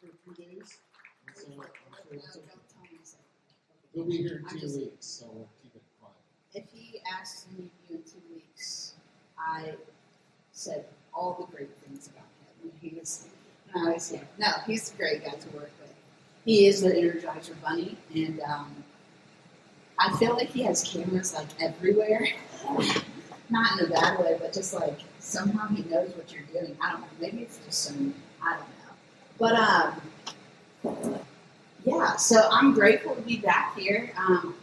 for a few days. And so I'm sure it's okay. He'll be here in I'm two just- weeks, so we'll keep it quiet. If he asks to meet you in two weeks, I said all the great things about him. He was, when I was here. No, he's a great guy to work with. He is the Energizer Bunny, and um, I feel like he has cameras like everywhere. Not in a bad way, but just like somehow he knows what you're doing. I don't know. Maybe it's just some. I don't know. But um, yeah. So I'm grateful to be back here. Um,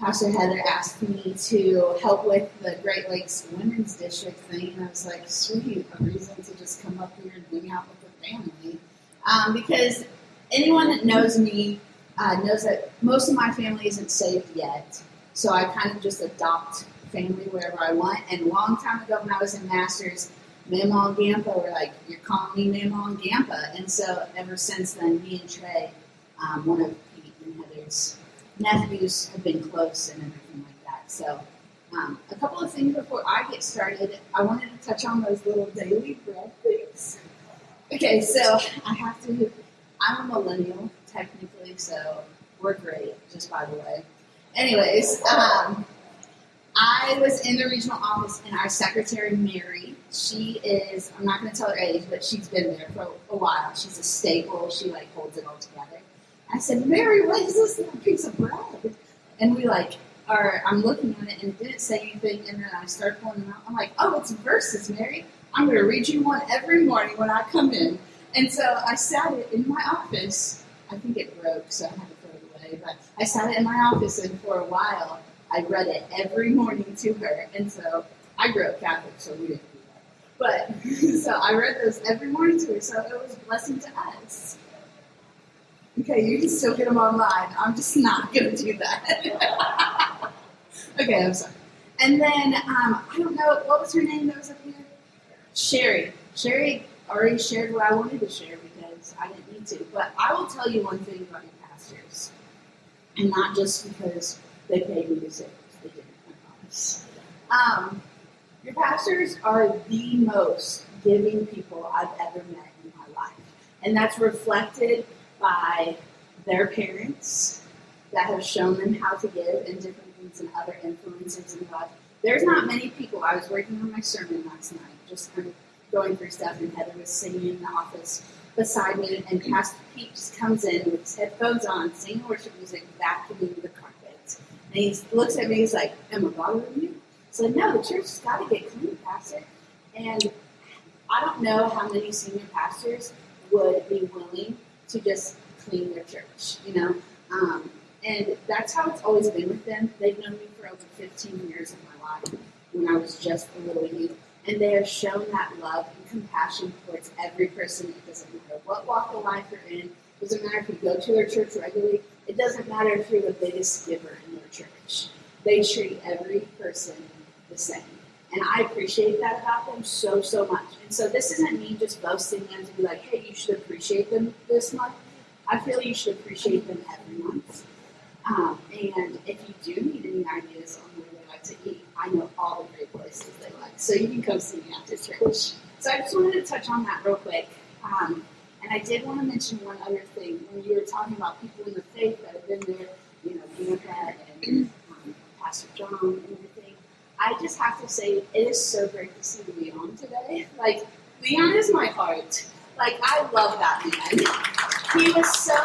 Pastor Heather asked me to help with the Great Lakes Women's District thing, and I was like, sweet, a reason to just come up here and hang out with the family. Um, because anyone that knows me uh, knows that most of my family isn't saved yet, so I kind of just adopt family wherever I want. And a long time ago, when I was in Masters, Mama and Gampa were like, "You're calling me Mama and Gampa," and so ever since then, me and Trey, um, one of Pete and Heather's nephews have been close and everything like that. So, um, a couple of things before I get started, I wanted to touch on those little daily bread things. Okay, so I have to. I'm a millennial technically, so we're great. Just by the way. Anyways, um, I was in the regional office, and our secretary Mary, she is. I'm not going to tell her age, but she's been there for a while. She's a staple. She like holds it all together. I said, Mary, what is this little piece of bread? And we like are I'm looking at it and it didn't say anything and then I start pulling them out. I'm like, Oh, it's verses, Mary. I'm gonna read you one every morning when I come in. And so I sat it in my office. I think it broke, so I had to throw it away. But I sat it in my office and for a while I read it every morning to her. And so I grew up Catholic, so we didn't do that. But so I read those every morning to her, so it was a blessing to us. Okay, you can still get them online. I'm just not going to do that. okay, I'm sorry. And then, um, I don't know, what was her name that was up here? Sherry. Sherry already shared what I wanted to share because I didn't need to. But I will tell you one thing about your pastors. And not just because they paid me didn't. Um, your pastors are the most giving people I've ever met in my life. And that's reflected by their parents that have shown them how to give and different things and other influences in life. There's not many people. I was working on my sermon last night, just kind of going through stuff, and Heather was singing in the office beside me, and Pastor Pete just comes in with his headphones on, singing worship music, vacuuming the carpet. And he looks at me, he's like, Am I bothering you? So no, the church has got to get clean, Pastor. And I don't know how many senior pastors would be willing to just clean their church, you know. Um, and that's how it's always been with them. They've known me for over 15 years of my life when I was just a little youth. And they have shown that love and compassion towards every person. It doesn't matter what walk of life you're in. It doesn't matter if you go to their church regularly. It doesn't matter if you're the biggest giver in their church. They treat every person the same. And I appreciate that about them so, so much. And so this isn't me just boasting them to be like, hey, you should appreciate them this month. I feel you should appreciate them every month. Um, and if you do need any ideas on where they like to eat, I know all the great places they like. So you can come see me after church. So I just wanted to touch on that real quick. Um, and I did want to mention one other thing. When you were talking about people in the faith that have been there, you know, Bianca and um, Pastor John and everything, I just have to say it is so great to see Leon today. Like, Leon is my heart. Like, I love that man. He was so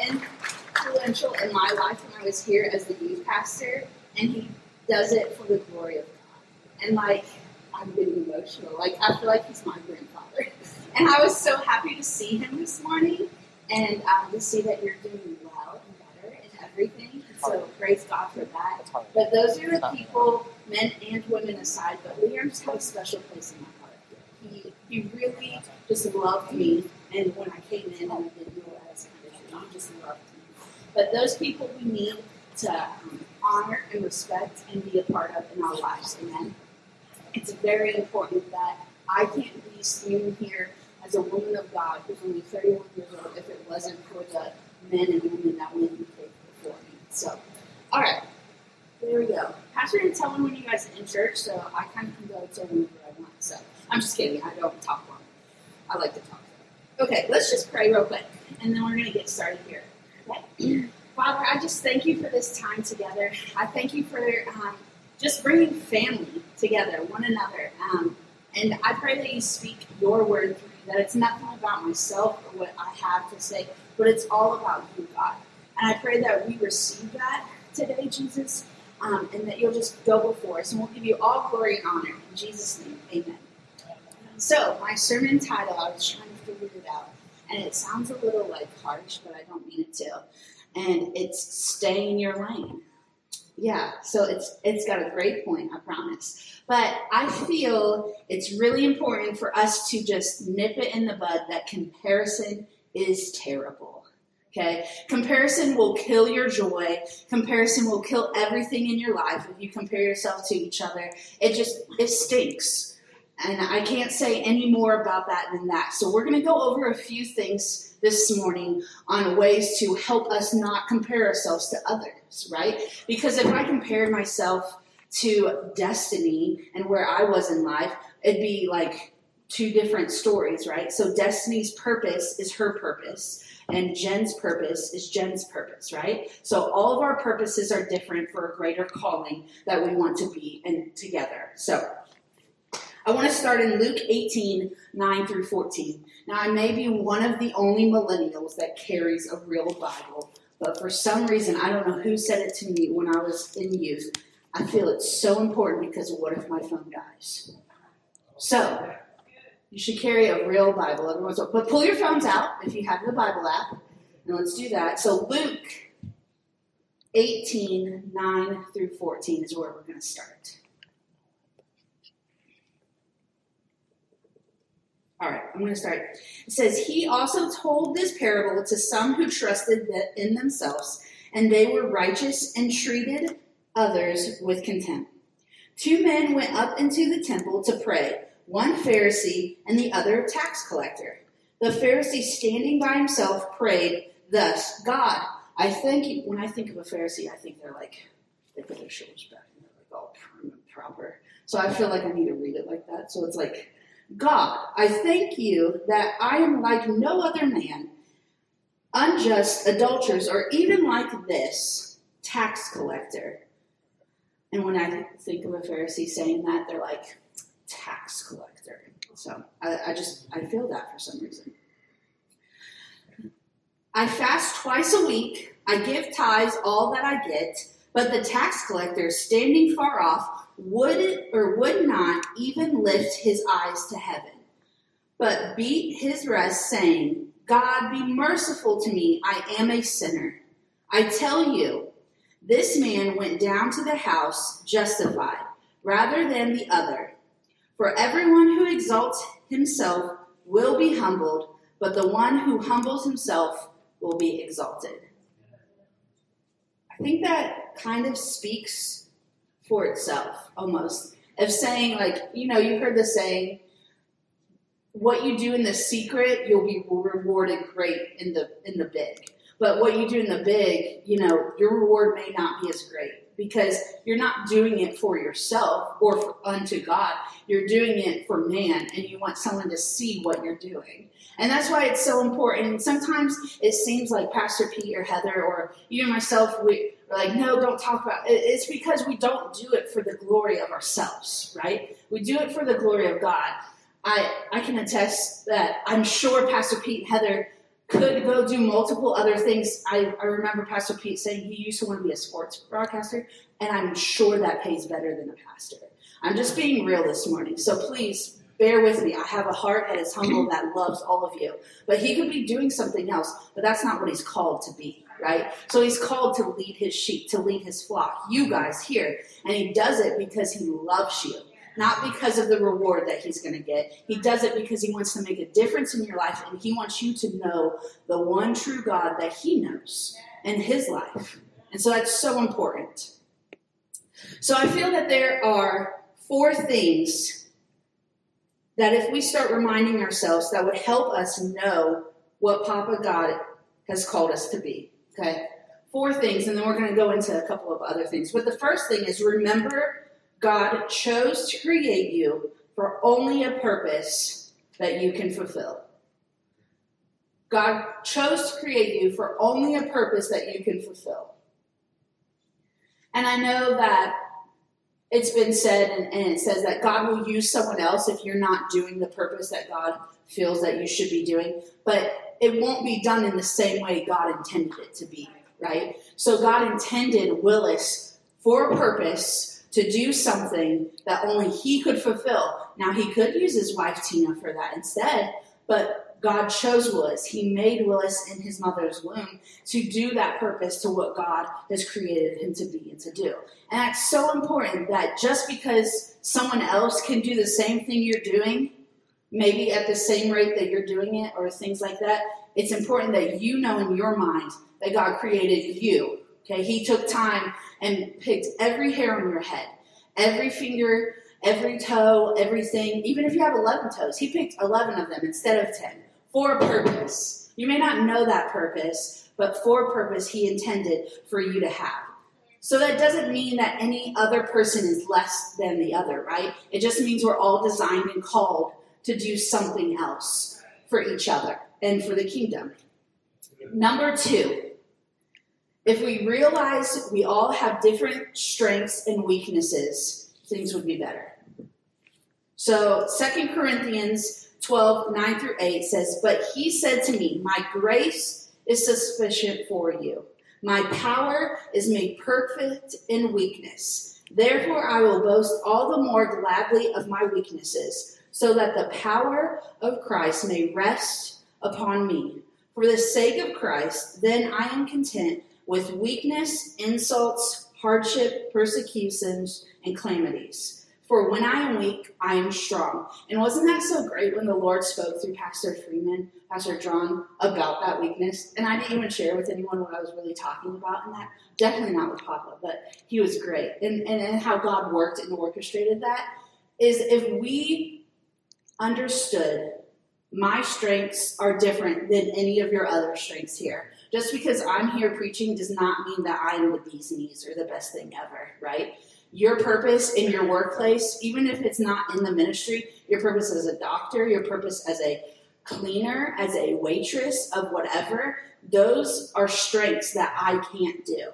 influential in my life when I was here as the youth pastor, and he does it for the glory of God. And, like, I'm getting emotional. Like, I feel like he's my grandfather. And I was so happy to see him this morning and um, to see that you're doing well and better in everything. And so, praise God for that. But those are the people, men and women aside, but Leon just had a special place in my heart. He, he really just loved me, and when I came in I didn't doing, he just loved me. But those people we need to um, honor and respect and be a part of in our lives, amen? It's very important that I can't be standing here as a woman of God who's only 31 years old if it wasn't for the men and women that went in faith before me. So, all right. There we go. Pastor didn't tell me when you guys are in church, so I kind of can go to whenever I want. So I'm just kidding. I don't talk long. I like to talk. Okay, let's just pray real quick, and then we're going to get started here. Okay? Father, I just thank you for this time together. I thank you for um, just bringing family together, one another. Um, and I pray that you speak your word through that it's nothing about myself or what I have to say, but it's all about you, God. And I pray that we receive that today, Jesus, um, and that you'll just go before us, and we'll give you all glory and honor. In Jesus' name, amen. So, my sermon title, I was trying to figure it out, and it sounds a little like harsh, but I don't mean it to and it's stay in your lane. Yeah, so it's it's got a great point, I promise. But I feel it's really important for us to just nip it in the bud that comparison is terrible. Okay? Comparison will kill your joy. Comparison will kill everything in your life if you compare yourself to each other. It just it stinks. And I can't say any more about that than that. So we're going to go over a few things this morning on ways to help us not compare ourselves to others, right? Because if I compared myself to Destiny and where I was in life, it'd be like two different stories, right? So Destiny's purpose is her purpose. And Jen's purpose is Jen's purpose, right? So all of our purposes are different for a greater calling that we want to be in together. So I want to start in Luke 18, 9 through 14. Now, I may be one of the only millennials that carries a real Bible, but for some reason, I don't know who said it to me when I was in youth. I feel it's so important because what if my phone dies? So, you should carry a real Bible. Everyone's, but pull your phones out if you have the Bible app, and let's do that. So, Luke 18, 9 through 14 is where we're going to start. All right, I'm going to start. It says, He also told this parable to some who trusted in themselves, and they were righteous and treated others with contempt. Two men went up into the temple to pray, one Pharisee and the other tax collector. The Pharisee, standing by himself, prayed thus God, I thank you. When I think of a Pharisee, I think they're like, they put their shoulders back and they're like all proper. So I feel like I need to read it like that. So it's like, God, I thank you that I am like no other man, unjust, adulterers, or even like this tax collector. And when I think of a Pharisee saying that, they're like, tax collector. So I, I just, I feel that for some reason. I fast twice a week. I give tithes all that I get. But the tax collector, standing far off, would or would not even lift his eyes to heaven, but beat his breast, saying, God, be merciful to me, I am a sinner. I tell you, this man went down to the house justified rather than the other. For everyone who exalts himself will be humbled, but the one who humbles himself will be exalted. I think that kind of speaks for itself almost. Of saying like you know you heard the saying what you do in the secret you'll be rewarded great in the in the big. But what you do in the big you know your reward may not be as great because you're not doing it for yourself or for, unto god. You're doing it for man and you want someone to see what you're doing. And that's why it's so important. And sometimes it seems like pastor pete or heather or you even myself we we're like, no, don't talk about it. It's because we don't do it for the glory of ourselves, right? We do it for the glory of God. I, I can attest that I'm sure Pastor Pete Heather could go do multiple other things. I, I remember Pastor Pete saying he used to want to be a sports broadcaster, and I'm sure that pays better than a pastor. I'm just being real this morning. So please bear with me. I have a heart that is humble that loves all of you. But he could be doing something else, but that's not what he's called to be right? So he's called to lead his sheep, to lead his flock, you guys here. And he does it because he loves you, not because of the reward that he's going to get. He does it because he wants to make a difference in your life and he wants you to know the one true God that he knows in his life. And so that's so important. So I feel that there are four things that if we start reminding ourselves that would help us know what Papa God has called us to be. Okay? Four things, and then we're going to go into a couple of other things. But the first thing is remember God chose to create you for only a purpose that you can fulfill. God chose to create you for only a purpose that you can fulfill. And I know that it's been said, and, and, it says that God will use someone else if you're not doing the purpose that God feels that you should be doing, but it won't be done in the same way God intended it to be, right? So God intended Willis for a purpose to do something that only he could fulfill. Now, he could use his wife Tina for that instead, but God chose Willis. He made Willis in his mother's womb to do that purpose to what God has created him to be and to do. And that's so important that just because someone else can do the same thing you're doing, maybe at the same rate that you're doing it or things like that, it's important that you know in your mind that God created you. Okay, He took time and picked every hair on your head, every finger, every toe, everything. Even if you have 11 toes, He picked 11 of them instead of 10 for a purpose. You may not know that purpose, but for a purpose He intended for you to have. So that doesn't mean that any other person is less than the other, right? It just means we're all designed and called to do something else for each other and for the kingdom. Number two, if we realize we all have different strengths and weaknesses, things would be better. So, Second Corinthians 12, 9 through 8 says, But he said to me, My grace is sufficient for you. My power is made perfect in weakness. Therefore, I will boast all the more gladly of my weaknesses, so that the power of Christ may rest upon me. For the sake of Christ, then I am content with weakness, insults, hardship, persecutions, and calamities. For when I am weak, I am strong. And wasn't that so great when the Lord spoke through Pastor Freeman, Pastor John, about that weakness? And I didn't even share with anyone what I was really talking about in that. Definitely not with Papa, but he was great. And, and, and how God worked and orchestrated that is if we understood my strengths are different than any of your other strengths here. Just because I'm here preaching does not mean that I'm the bee's knees or the best thing ever, right? Your purpose in your workplace, even if it's not in the ministry, your purpose as a doctor, your purpose as a cleaner, as a waitress of whatever, those are strengths that I can't do.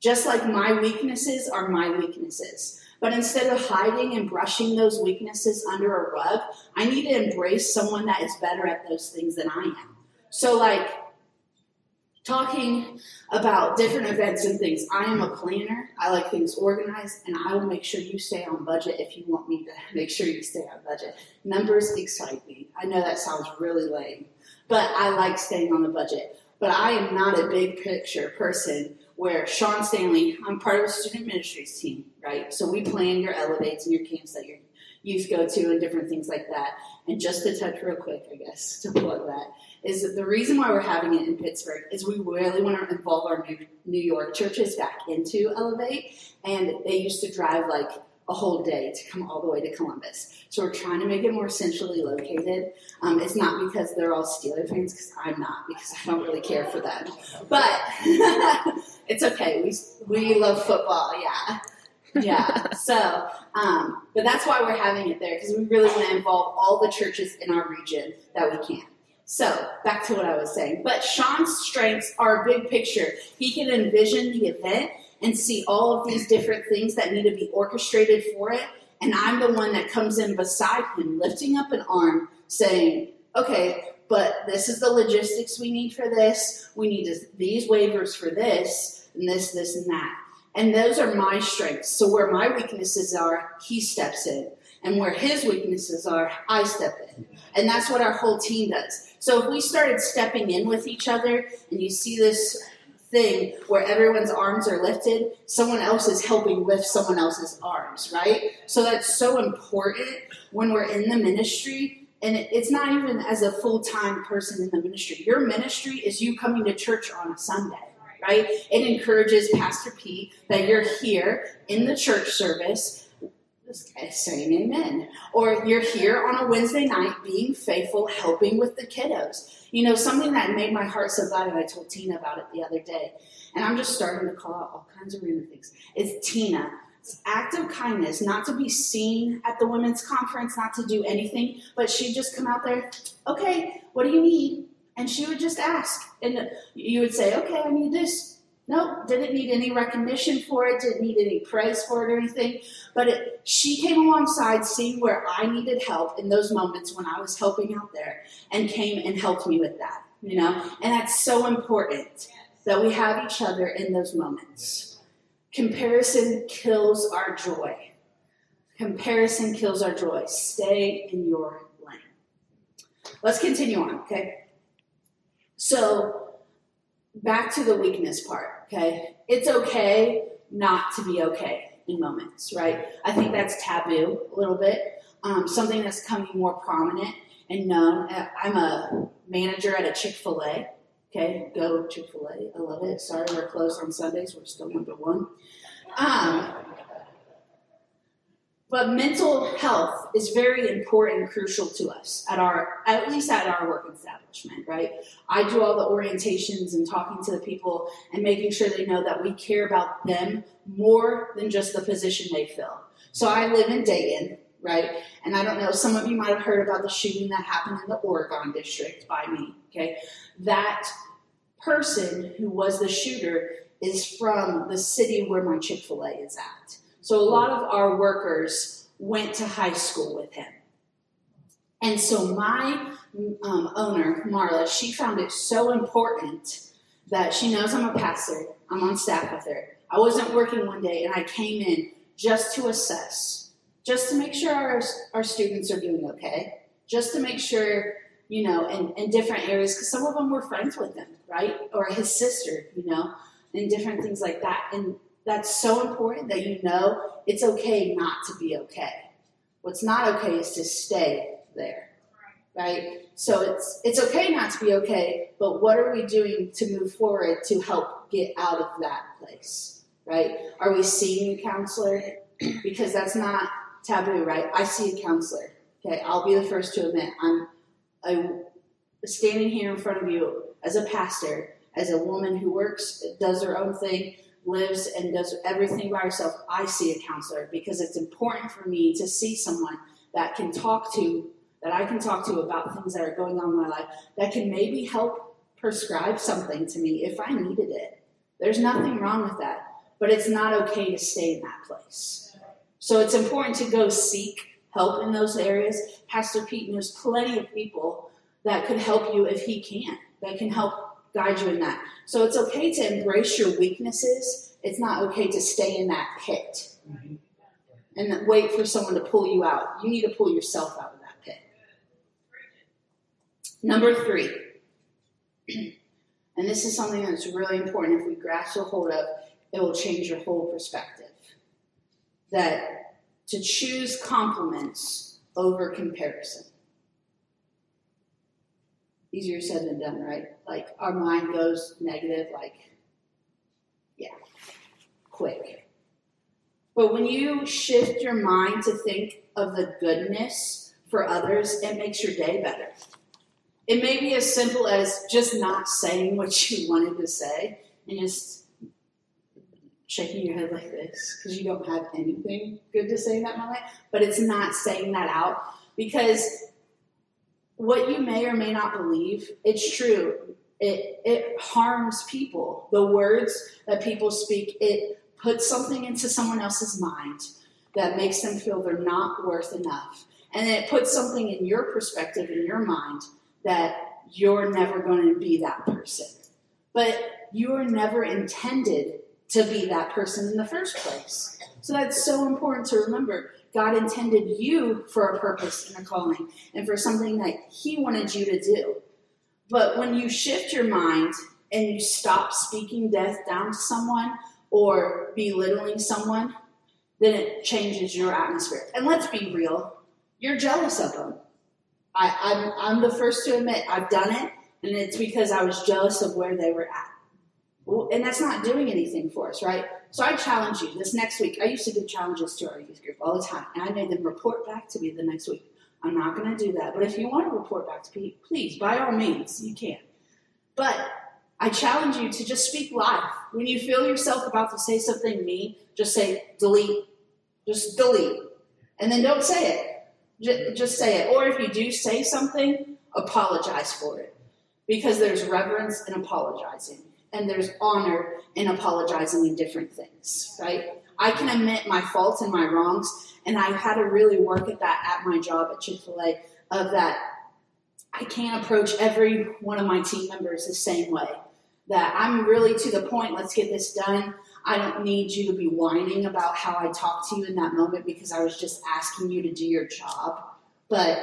Just like my weaknesses are my weaknesses. But instead of hiding and brushing those weaknesses under a rug, I need to embrace someone that is better at those things than I am. So, like, talking about different events and things. I am a planner. I like things organized, and I will make sure you stay on budget if you want me to make sure you stay on budget. Numbers excite me. I know that sounds really lame, but I like staying on the budget. But I am not a big picture person where Sean Stanley, I'm part of the student ministries team, right? So we plan your elevates and your camps that your youth go to and different things like that. And just to touch real quick, I guess, to plug that, is that the reason why we're having it in Pittsburgh is we really want to involve our New York churches back into Elevate. And they used to drive like a whole day to come all the way to Columbus. So we're trying to make it more centrally located. Um, it's not because they're all Steeler fans, because I'm not, because I don't really care for them. But it's okay. We we love football. Yeah. yeah. So, um, but that's why we're having it there because we really want to involve all the churches in our region that we can. So, back to what I was saying. But Sean's strengths are a big picture. He can envision the event and see all of these different things that need to be orchestrated for it. And I'm the one that comes in beside him, lifting up an arm, saying, okay, but this is the logistics we need for this. We need these waivers for this, and this, this, and that. And those are my strengths. So where my weaknesses are, he steps in. And where his weaknesses are, I step in. And that's what our whole team does. So if we started stepping in with each other, and you see this thing where everyone's arms are lifted, someone else is helping lift someone else's arms, right? So that's so important when we're in the ministry. And it's not even as a full time person in the ministry. Your ministry is you coming to church on a Sunday right? It encourages Pastor P that you're here in the church service saying amen. Or you're here on a Wednesday night being faithful, helping with the kiddos. You know, something that made my heart so glad, and I told Tina about it the other day, and I'm just starting to call out all kinds of random things, is Tina. It's act of kindness, not to be seen at the women's conference, not to do anything, but she'd just come out there, okay, what do you need? And she would just ask. And you would say, okay, I need this. Nope, didn't need any recognition for it, didn't need any praise for it or anything. But it, she came alongside, seeing where I needed help in those moments when I was helping out there, and came and helped me with that. You know, and that's so important that we have each other in those moments. Comparison kills our joy. Comparison kills our joy. Stay in your lane. Let's continue on, okay? So, back to the weakness part, okay? It's okay not to be okay in moments, right? I think that's taboo a little bit. Um, something that's coming more prominent and known. Uh, I'm a manager at a Chick fil A. Okay, go Chick fil A. I love it. Sorry, we're closed on Sundays. We're still number one. Um, but mental health is very important crucial to us at our, at least at our work establishment, right? I do all the orientations and talking to the people and making sure they know that we care about them more than just the position they fill. So I live in Dayton, right? And I don't know, some of you might have heard about the shooting that happened in the Oregon district by me, okay? That person who was the shooter is from the city where my Chick fil A is at. So a lot of our workers went to high school with him. And so my um, owner, Marla, she found it so important that she knows I'm a pastor. I'm on staff with her. I wasn't working one day and I came in just to assess, just to make sure our, our students are doing okay, just to make sure, you know, in, in different areas, because some of them were friends with him, right? Or his sister, you know, and different things like that. And that's so important that you know it's okay not to be okay. What's not okay is to stay there. Right? So it's it's okay not to be okay, but what are we doing to move forward to help get out of that place? Right? Are we seeing a counselor? Because that's not taboo, right? I see a counselor. Okay, I'll be the first to admit I'm I, standing here in front of you as a pastor, as a woman who works, does her own thing, lives and does everything by herself, I see a counselor because it's important for me to see someone that can talk to, that I can talk to about things that are going on in my life, that can maybe help prescribe something to me if I needed it. There's nothing wrong with that, but it's not okay to stay in that place. So it's important to go seek help in those areas. Pastor Pete knows plenty of people that could help you if he can, that can help guide you in that. So it's okay to embrace your weaknesses. It's not okay to stay in that pit and wait for someone to pull you out. You need to pull yourself out of that pit. Number three, and this is something that's really important. If we grasp a hold of, it will change your whole perspective. That to choose compliments over comparison easier said than done, right? Like our mind goes negative, like, yeah, quick. But when you shift your mind to think of the goodness for others, it makes your day better. It may be as simple as just not saying what you wanted to say and just shaking your head like this because you don't have anything good to say in that moment, but it's not saying that out because what you may or may not believe, it's true. It, it harms people. The words that people speak, it puts something into someone else's mind that makes them feel they're not worth enough. And it puts something in your perspective, in your mind, that you're never going to be that person. But you are never intended to be that person in the first place. So that's so important to remember. God intended you for a purpose and a calling and for something that He wanted you to do. But when you shift your mind and you stop speaking death down to someone or belittling someone, then it changes your atmosphere. And let's be real, you're jealous of them. I, I'm, I'm the first to admit I've done it, and it's because I was jealous of where they were at. Well, and that's not doing anything for us, right? So I challenge you this next week. I used to give challenges to our youth group all the time, and I made them report back to me the next week. I'm not going to do that, but if you want to report back to me, please, by all means, you can. But I challenge you to just speak life. When you feel yourself about to say something mean, just say delete. Just delete. And then don't say it. Just say it. Or if you do say something, apologize for it. because there's reverence in apologizing, and there's honor in apologizing in different things, right? I can admit my faults and my wrongs, and I've had to really work at that at my job at Chick fil A of that I can't approach every one of my team members the same way. That I'm really to the point, let's get this done. I don't need you to be whining about how I talked to you in that moment because I was just asking you to do your job. But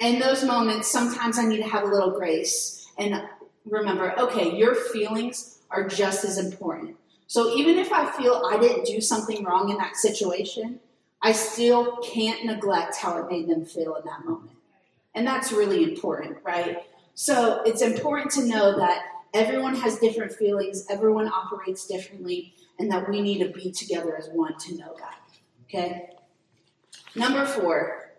in those moments, sometimes I need to have a little grace and remember okay, your feelings are just as important. So even if I feel I didn't do something wrong in that situation, I still can't neglect how it made them feel in that moment. And that's really important, right? So it's important to know that everyone has different feelings, everyone operates differently, and that we need to be together as one to know that. Okay? Number four,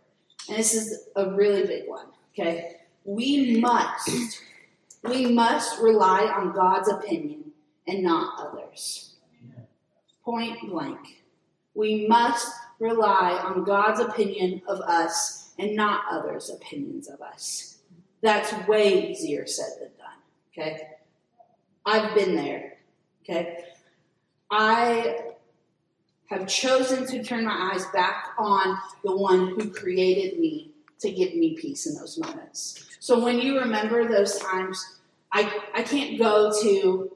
and this is a really big one, okay? We must, we must rely on God's opinion and not others. Point blank. We must rely on God's opinion of us and not others' opinions of us. That's way easier said than done. Okay? I've been there. Okay? I have chosen to turn my eyes back on the one who created me to give me peace in those moments. So when you remember those times, I, I can't go to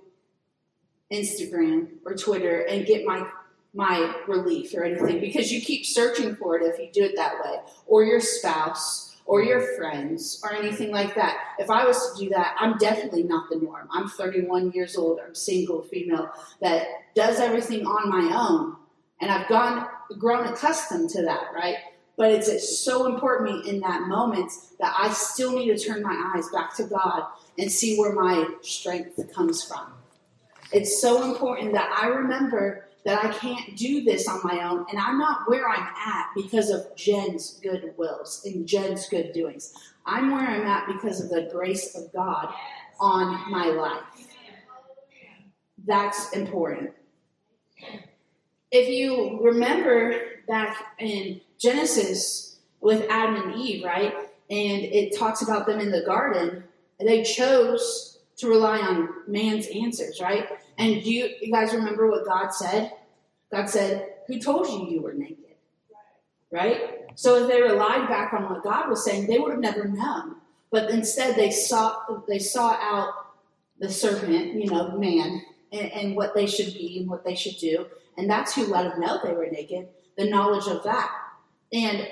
Instagram or Twitter and get my my relief or anything because you keep searching for it if you do it that way, or your spouse, or your friends, or anything like that. If I was to do that, I'm definitely not the norm. I'm 31 years old, I'm single, female, that does everything on my own, and I've gone grown accustomed to that, right? But it's, so important in that moment that I still need to turn my eyes back to God and see where my strength comes from. It's so important that I remember that I can't do this on my own, and I'm not where I'm at because of Jen's good wills and Jen's good doings. I'm where I'm at because of the grace of God on my life. That's important. If you remember back in Genesis with Adam and Eve, right? And it talks about them in the garden, they chose to rely on man's answers, right? And you, you guys remember what God said? God said, Who told you you were naked? Right? So if they relied back on what God was saying, they would have never known. But instead, they saw they saw out the serpent, you know, man, and, and what they should be and what they should do, and that's who let them know they were naked. The knowledge of that, and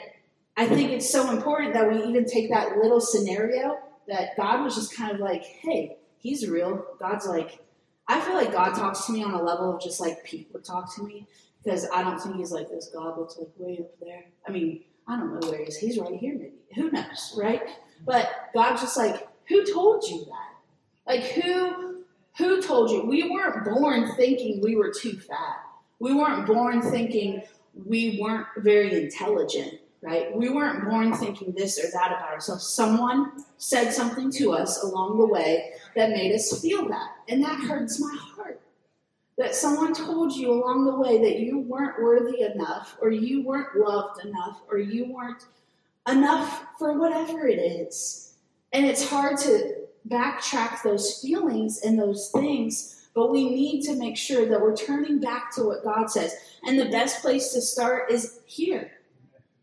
I think it's so important that we even take that little scenario that God was just kind of like, "Hey, He's real." God's like, I feel like God talks to me on a level of just like people talk to me because I don't think he's like this God looks like way up there. I mean, I don't know where he is. He's right here, maybe. Who knows, right? But God's just like, who told you that? Like who who told you? We weren't born thinking we were too fat. We weren't born thinking we weren't very intelligent, right? We weren't born thinking this or that about ourselves. Someone said something to us along the way that made us feel that. And that hurts my heart. That someone told you along the way that you weren't worthy enough, or you weren't loved enough, or you weren't enough for whatever it is. And it's hard to backtrack those feelings and those things, but we need to make sure that we're turning back to what God says. And the best place to start is here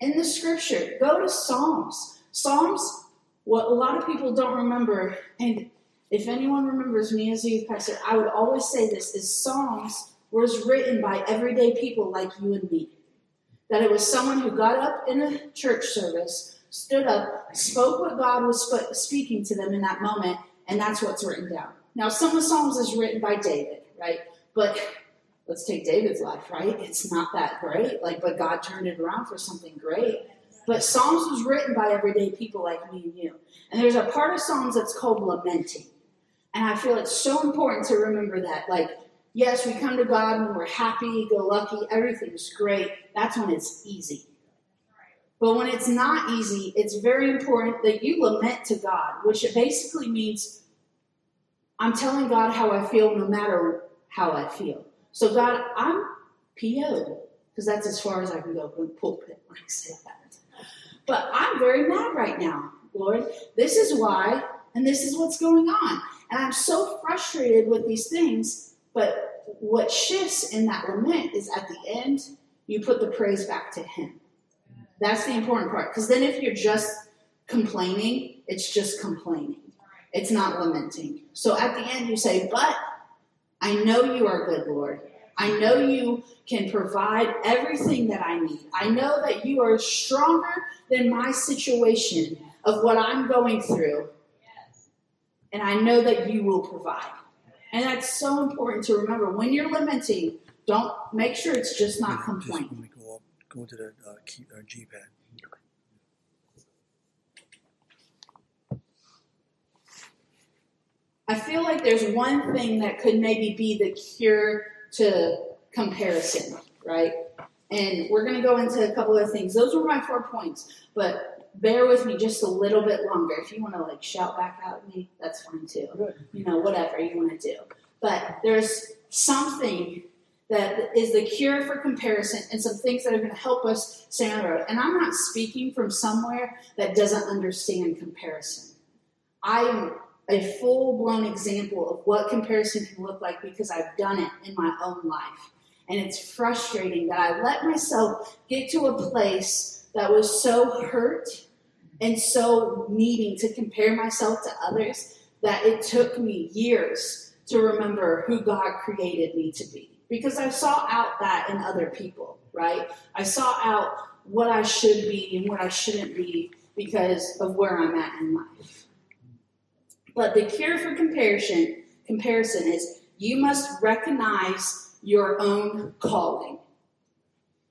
in the scripture. Go to Psalms. Psalms, what a lot of people don't remember, and if anyone remembers me as a youth pastor, I would always say this is Psalms was written by everyday people like you and me. That it was someone who got up in a church service, stood up, spoke what God was speaking to them in that moment, and that's what's written down. Now, some of the Psalms is written by David, right? But let's take David's life, right? It's not that great, like, but God turned it around for something great. But Psalms was written by everyday people like me and you. And there's a part of Psalms that's called lamenting. And I feel it's so important to remember that. Like, yes, we come to God when we're happy, go lucky, everything's great. That's when it's easy. But when it's not easy, it's very important that you lament to God, which it basically means I'm telling God how I feel no matter how I feel. So, God, I'm PO, because that's as far as I can go from the pulpit when I say that. But I'm very mad right now, Lord. This is why and this is what's going on. And I'm so frustrated with these things. But what shifts in that lament is at the end, you put the praise back to Him. That's the important part. Because then if you're just complaining, it's just complaining. It's not lamenting. So at the end, you say, But I know you are good, Lord. I know you can provide everything that I need. I know that you are stronger than my situation of what I'm going through. And I know that you will provide. And that's so important to remember. When you're lamenting, don't make sure it's just not complaining. go up, go to the uh, key, uh, G I feel like there's one thing that could maybe be the cure to comparison, right? And we're going to go into a couple of things. Those were my four points, but bear with me just a little bit longer. If you want to like shout back at me, that's fine too. You know, whatever you want to do. But there's something that is the cure for comparison and some things that are going to help us stay on the road. And I'm not speaking from somewhere that doesn't understand comparison. I am a full blown example of what comparison can look like because I've done it in my own life. And it's frustrating that I let myself get to a place that was so hurt and so needing to compare myself to others that it took me years to remember who God created me to be. Because I saw out that in other people, right? I saw out what I should be and what I shouldn't be because of where I'm at in life. But the cure for comparison comparison is you must recognize your own calling.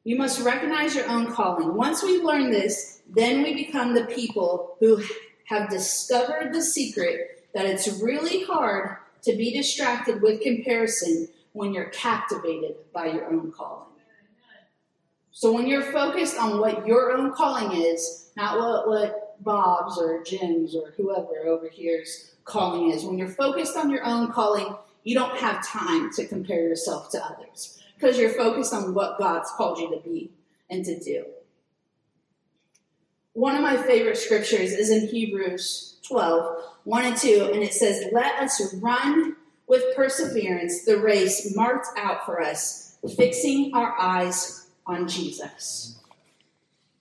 You must recognize your own calling. Once we learn this, then we become the people who have discovered the secret that it's really hard to be distracted with comparison when you're captivated by your own calling. So when you're focused on what your own calling is, not what, what Bob's or Jim's or whoever over here's calling is, when you're focused on your own calling, you don't have time to compare yourself to others because you're focused on what God's called you to be and to do. One of my favorite scriptures is in Hebrews 12, 1 and 2, and it says, Let us run with perseverance the race marked out for us, fixing our eyes on Jesus.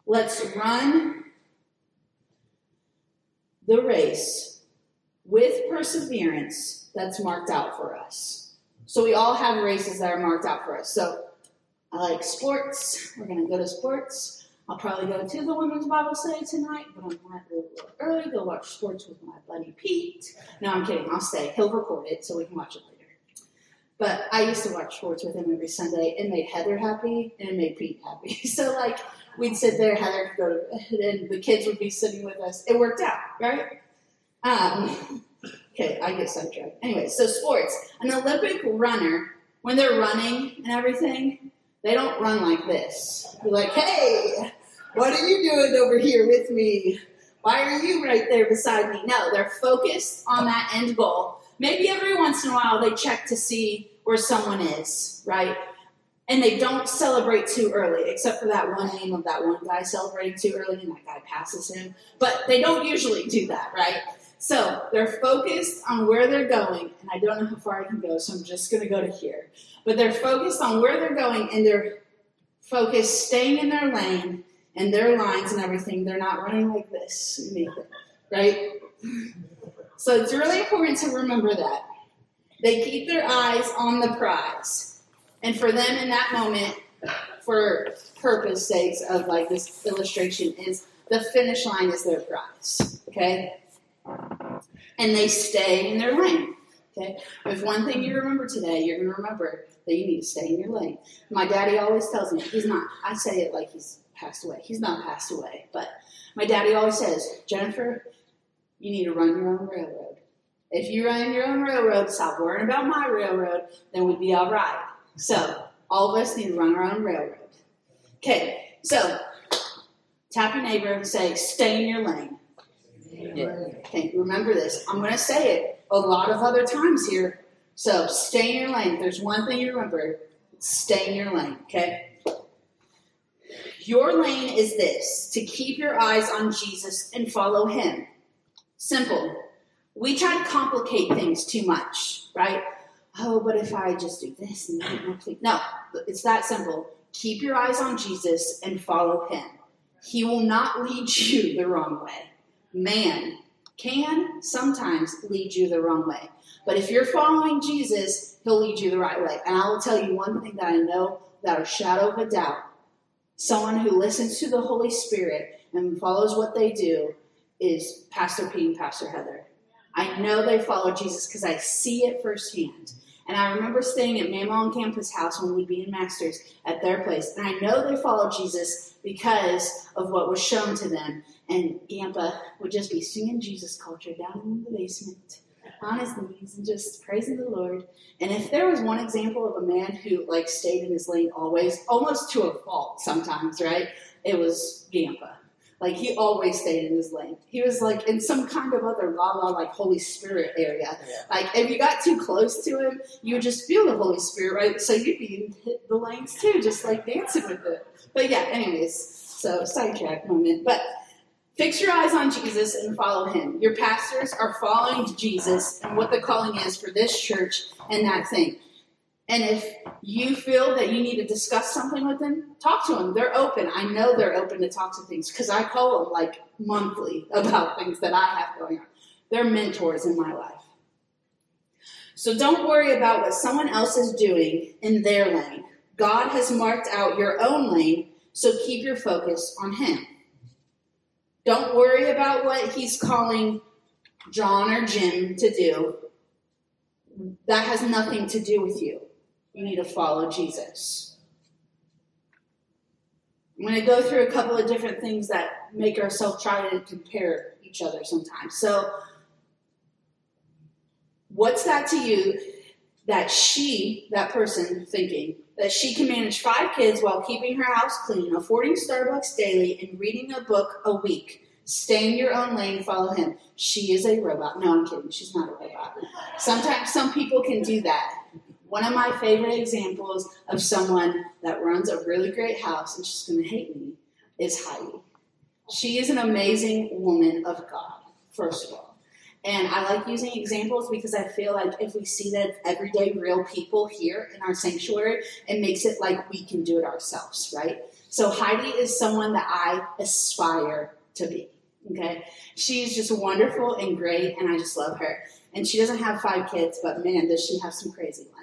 Let's run the race with perseverance that's marked out for us. So we all have races that are marked out for us. So I like sports. We're going to go to sports. I'll probably go to the women's Bible study tonight, but I might leave a little early, go watch sports with my buddy Pete. No, I'm kidding. I'll stay. He'll record it so we can watch it later. But I used to watch sports with him every Sunday. It made Heather happy and it made Pete happy. So, like, we'd sit there, Heather could go to bed, and the kids would be sitting with us. It worked out, right? Um, okay, I get sidetracked. Anyway, so sports. An Olympic runner, when they're running and everything, they don't run like this. You're like, hey, what are you doing over here with me? Why are you right there beside me? No, they're focused on that end goal. Maybe every once in a while they check to see where someone is, right? And they don't celebrate too early, except for that one name of that one guy celebrating too early, and that guy passes him. But they don't usually do that, right? So they're focused on where they're going, and I don't know how far I can go, so I'm just going to go to here. But they're focused on where they're going, and they're focused staying in their lane and their lines and everything. They're not running like this, right? So it's really important to remember that. They keep their eyes on the prize. And for them in that moment, for purpose sakes of like this illustration, is the finish line is their prize. Okay? And they stay in their lane. Okay? If one thing you remember today, you're gonna remember that you need to stay in your lane. My daddy always tells me, he's not, I say it like he's passed away. He's not passed away, but my daddy always says, Jennifer, you need to run your own railroad. If you run your own railroad, stop worrying about my railroad, then we'd be all right. So, all of us need to run our own railroad. Okay, so tap your neighbor and say, stay in your lane. Okay, remember this. I'm going to say it a lot of other times here. So, stay in your lane. There's one thing you remember, stay in your lane, okay? Your lane is this to keep your eyes on Jesus and follow him. Simple. We try to complicate things too much, right? Oh, but if I just do this and that, no, it's that simple. Keep your eyes on Jesus and follow him. He will not lead you the wrong way. Man can sometimes lead you the wrong way. But if you're following Jesus, he'll lead you the right way. And I will tell you one thing that I know without a shadow of a doubt someone who listens to the Holy Spirit and follows what they do is Pastor Pete and Pastor Heather. I know they follow Jesus because I see it firsthand. And I remember staying at Mama on Campus House when we'd be in Masters at their place. And I know they follow Jesus because of what was shown to them. And Gampa would just be singing Jesus culture down in the basement on his knees and just praising the Lord. And if there was one example of a man who like stayed in his lane always, almost to a fault sometimes, right? It was Gampa. Like he always stayed in his lane. He was like in some kind of other la la like Holy Spirit area. Yeah. Like if you got too close to him, you would just feel the Holy Spirit, right? So you'd be in the lanes too, just like dancing with it. But yeah, anyways, so sidetrack moment. But fix your eyes on Jesus and follow him. Your pastors are following Jesus and what the calling is for this church and that thing. And if you feel that you need to discuss something with them, talk to them. They're open. I know they're open to talk to things because I call them like monthly about things that I have going on. They're mentors in my life. So don't worry about what someone else is doing in their lane. God has marked out your own lane, so keep your focus on Him. Don't worry about what He's calling John or Jim to do. That has nothing to do with you. You need to follow Jesus. I'm going to go through a couple of different things that make ourselves try to compare each other sometimes. So, what's that to you that she, that person, thinking that she can manage five kids while keeping her house clean, affording Starbucks daily, and reading a book a week? Stay in your own lane, follow him. She is a robot. No, I'm kidding. She's not a robot. Sometimes some people can do that. One of my favorite examples of someone that runs a really great house and she's going to hate me is Heidi. She is an amazing woman of God, first of all. And I like using examples because I feel like if we see that everyday real people here in our sanctuary, it makes it like we can do it ourselves, right? So Heidi is someone that I aspire to be. Okay. She's just wonderful and great, and I just love her. And she doesn't have five kids, but man, does she have some crazy ones.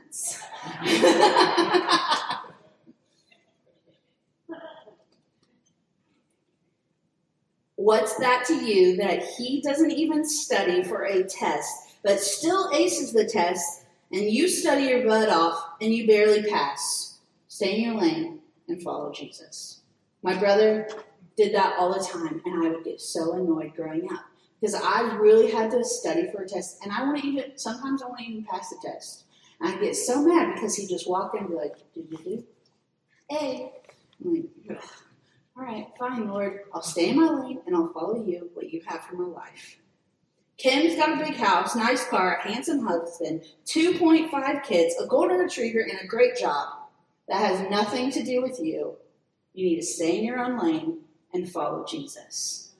What's that to you that he doesn't even study for a test, but still aces the test, and you study your butt off and you barely pass? Stay in your lane and follow Jesus. My brother did that all the time, and I would get so annoyed growing up because I really had to study for a test, and I wouldn't even sometimes I wouldn't even pass the test. I'd get so mad because he'd just walk in and be like, "Did you do A?" I'm like, "All right, fine, Lord. I'll stay in my lane and I'll follow you. What you have for my life." Kim's got a big house, nice car, handsome husband, 2.5 kids, a golden retriever, and a great job. That has nothing to do with you. You need to stay in your own lane and follow Jesus.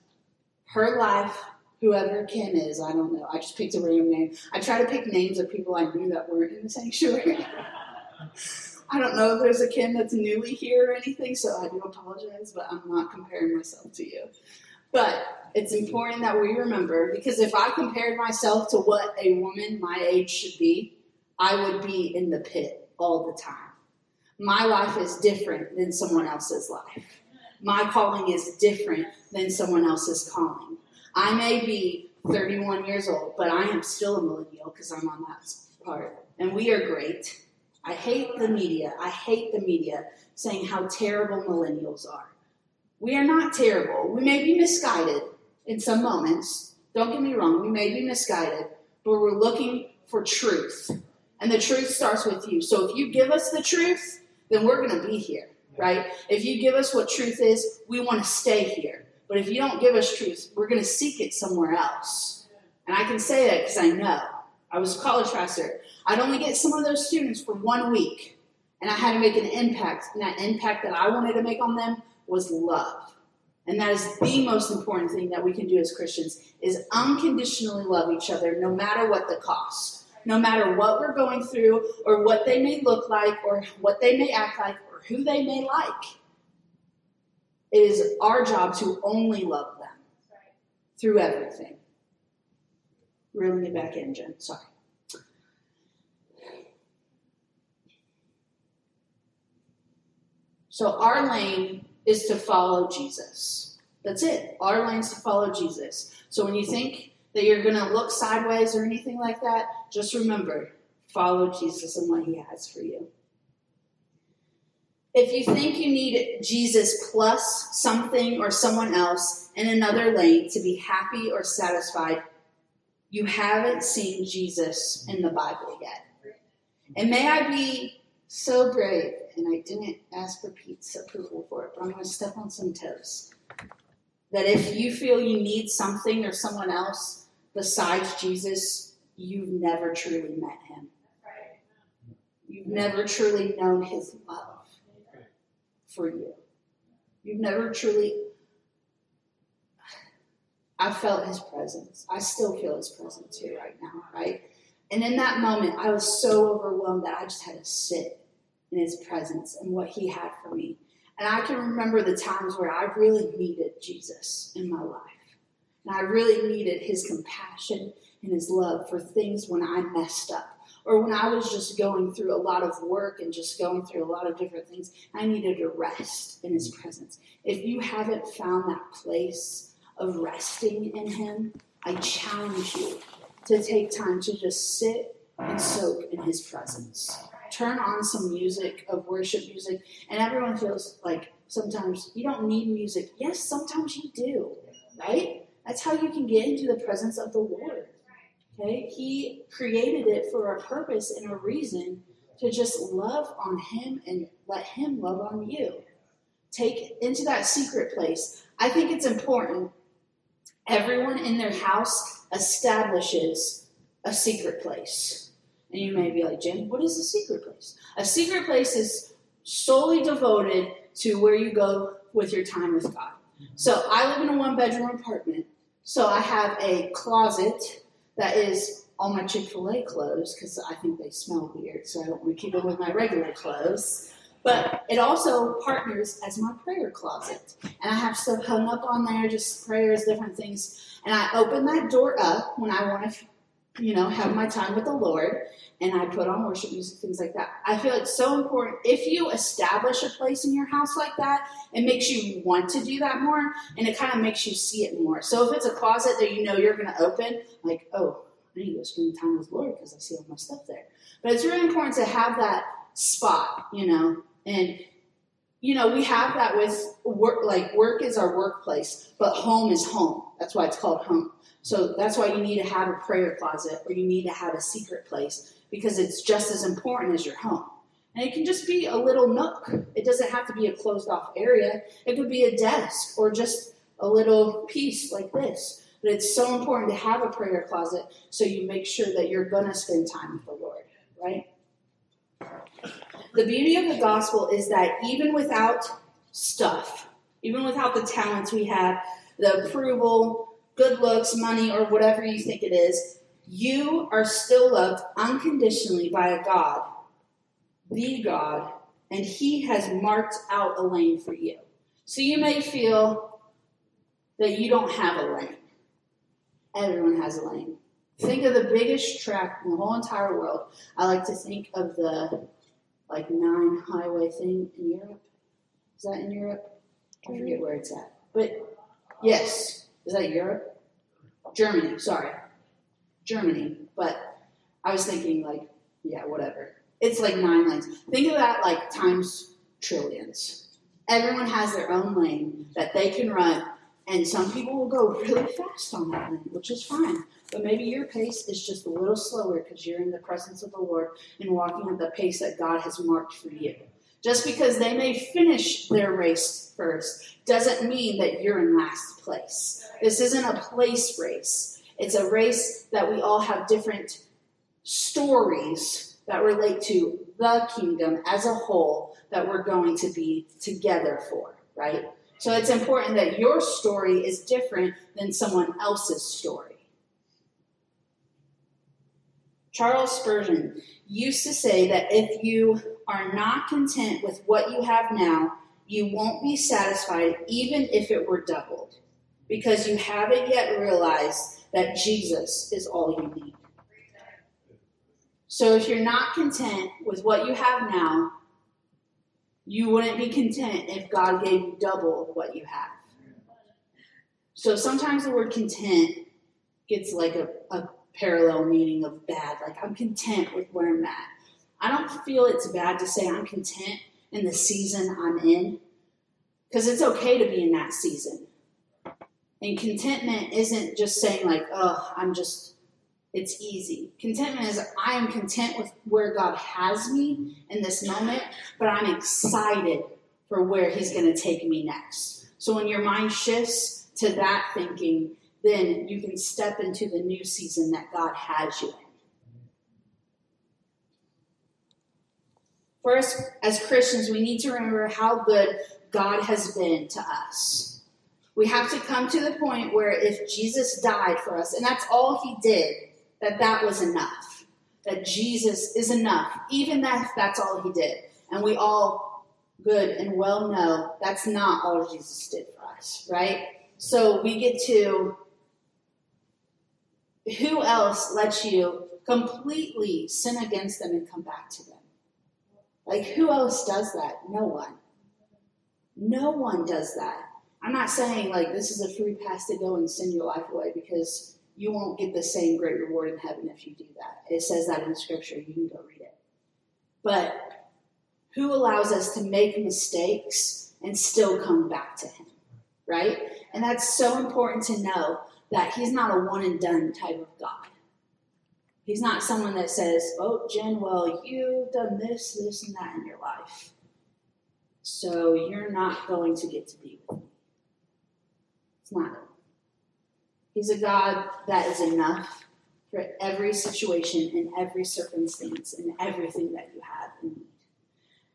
Her life, whoever Kim is, I don't know. I just picked a random name. I try to pick names of people I knew that weren't in the sanctuary. I don't know if there's a Kim that's newly here or anything, so I do apologize, but I'm not comparing myself to you. But it's important that we remember because if I compared myself to what a woman my age should be, I would be in the pit all the time. My life is different than someone else's life. My calling is different than someone else's calling. I may be 31 years old, but I am still a millennial because I'm on that part. And we are great. I hate the media. I hate the media saying how terrible millennials are. We are not terrible. We may be misguided in some moments. Don't get me wrong, we may be misguided, but we're looking for truth. And the truth starts with you. So if you give us the truth, then we're going to be here, right? If you give us what truth is, we want to stay here. But if you don't give us truth, we're going to seek it somewhere else. And I can say that because I know. I was a college professor. I'd only get some of those students for one week, and I had to make an impact. And that impact that I wanted to make on them was love. And that is the most important thing that we can do as Christians is unconditionally love each other no matter what the cost. No matter what we're going through or what they may look like or what they may act like or who they may like. It is our job to only love them through everything. Reeling it back in, Jen. Sorry. So our lane is to follow Jesus. That's it. Our lane is to follow Jesus. So when you think that you're going to look sideways or anything like that, just remember follow Jesus and what he has for you. If you think you need Jesus plus something or someone else in another lane to be happy or satisfied, you haven't seen Jesus in the Bible yet. And may I be so brave, and I didn't ask for Pete's approval for it, but I'm going to step on some toes. That if you feel you need something or someone else besides Jesus, you've never truly met him. You've never truly known his love for you. You've never truly. I felt his presence. I still feel his presence here right now, right? And in that moment, I was so overwhelmed that I just had to sit in his presence and what he had for me. And I can remember the times where I really needed Jesus in my life. And I really needed his compassion and his love for things when I messed up or when I was just going through a lot of work and just going through a lot of different things, I needed to rest in His presence. If you haven't found that place of resting in Him, I challenge you to take time to just sit and soak in His presence. Turn on some music of worship music, and everyone feels like sometimes you don't need music. Yes, sometimes you do, right? That's how you can get into the presence of the Lord. Okay? He created it for a purpose and a reason to just love on Him and let Him love on you. Take into that secret place. I think it's important. Everyone in their house establishes a secret place. And you may be like, Jim, what is a secret place? A secret place is solely devoted to where you go with your time with God. So I live in a one bedroom apartment. So I have a closet that is all my Chick fil A clothes because I think they smell weird, so I don't want to keep them with my regular clothes. But it also partners as my prayer closet. And I have stuff hung up on there, just prayers, different things. And I open that door up when I want to, you know, have my time with the Lord. And I put on worship music, things like that. I feel it's so important. If you establish a place in your house like that, it makes you want to do that more. And it kind of makes you see it more. So if it's a closet that you know you're going to open, like, oh, I need to spend time with the Lord because I see all my stuff there. But it's really important to have that spot, you know, and you know, we have that with work, like work is our workplace, but home is home. That's why it's called home. So that's why you need to have a prayer closet or you need to have a secret place because it's just as important as your home. And it can just be a little nook. It doesn't have to be a closed off area. It could be a desk or just a little piece like this. But it's so important to have a prayer closet so you make sure that you're going to spend time with the Lord, right? The beauty of the gospel is that even without stuff, even without the talents we have, the approval, good looks, money, or whatever you think it is, you are still loved unconditionally by a God, the God, and He has marked out a lane for you. So you may feel that you don't have a lane. Everyone has a lane. Think of the biggest track in the whole entire world. I like to think of the like nine highway thing in Europe. Is that in Europe? I forget where it's at. But yes, is that Europe? Germany, sorry. Germany. But I was thinking like, yeah, whatever. It's like nine lanes. Think of that like times trillions. Everyone has their own lane that they can run, and some people will go really fast on that lane, which is fine. But maybe your pace is just a little slower because you're in the presence of the Lord and walking at the pace that God has marked for you. Just because they may finish their race first doesn't mean that you're in last place. This isn't a place race, it's a race that we all have different stories that relate to the kingdom as a whole that we're going to be together for, right? So it's important that your story is different than someone else's story. Charles Spurgeon used to say that if you are not content with what you have now, you won't be satisfied even if it were doubled, because you haven't yet realized that Jesus is all you need. So if you're not content with what you have now, you wouldn't be content if God gave you double what you have. So sometimes the word content gets like a, a parallel meaning of bad. Like I'm content with where I'm at. I don't feel it's bad to say I'm content in the season I'm in because it's okay to be in that season. And contentment isn't just saying, like, oh, I'm just, it's easy. Contentment is I am content with where God has me in this moment, but I'm excited for where He's going to take me next. So when your mind shifts to that thinking, then you can step into the new season that God has you in. First, as Christians, we need to remember how good God has been to us. We have to come to the point where if Jesus died for us, and that's all he did, that that was enough. That Jesus is enough, even that that's all he did. And we all good and well know that's not all Jesus did for us, right? So we get to who else lets you completely sin against them and come back to them? Like, who else does that? No one. No one does that. I'm not saying like this is a free pass to go and send your life away because you won't get the same great reward in heaven if you do that. It says that in scripture. You can go read it. But who allows us to make mistakes and still come back to him? Right? And that's so important to know that he's not a one and done type of God. He's not someone that says, Oh, Jen, well, you've done this, this, and that in your life. So you're not going to get to be with me. It's not. He's a God that is enough for every situation and every circumstance and everything that you have in need.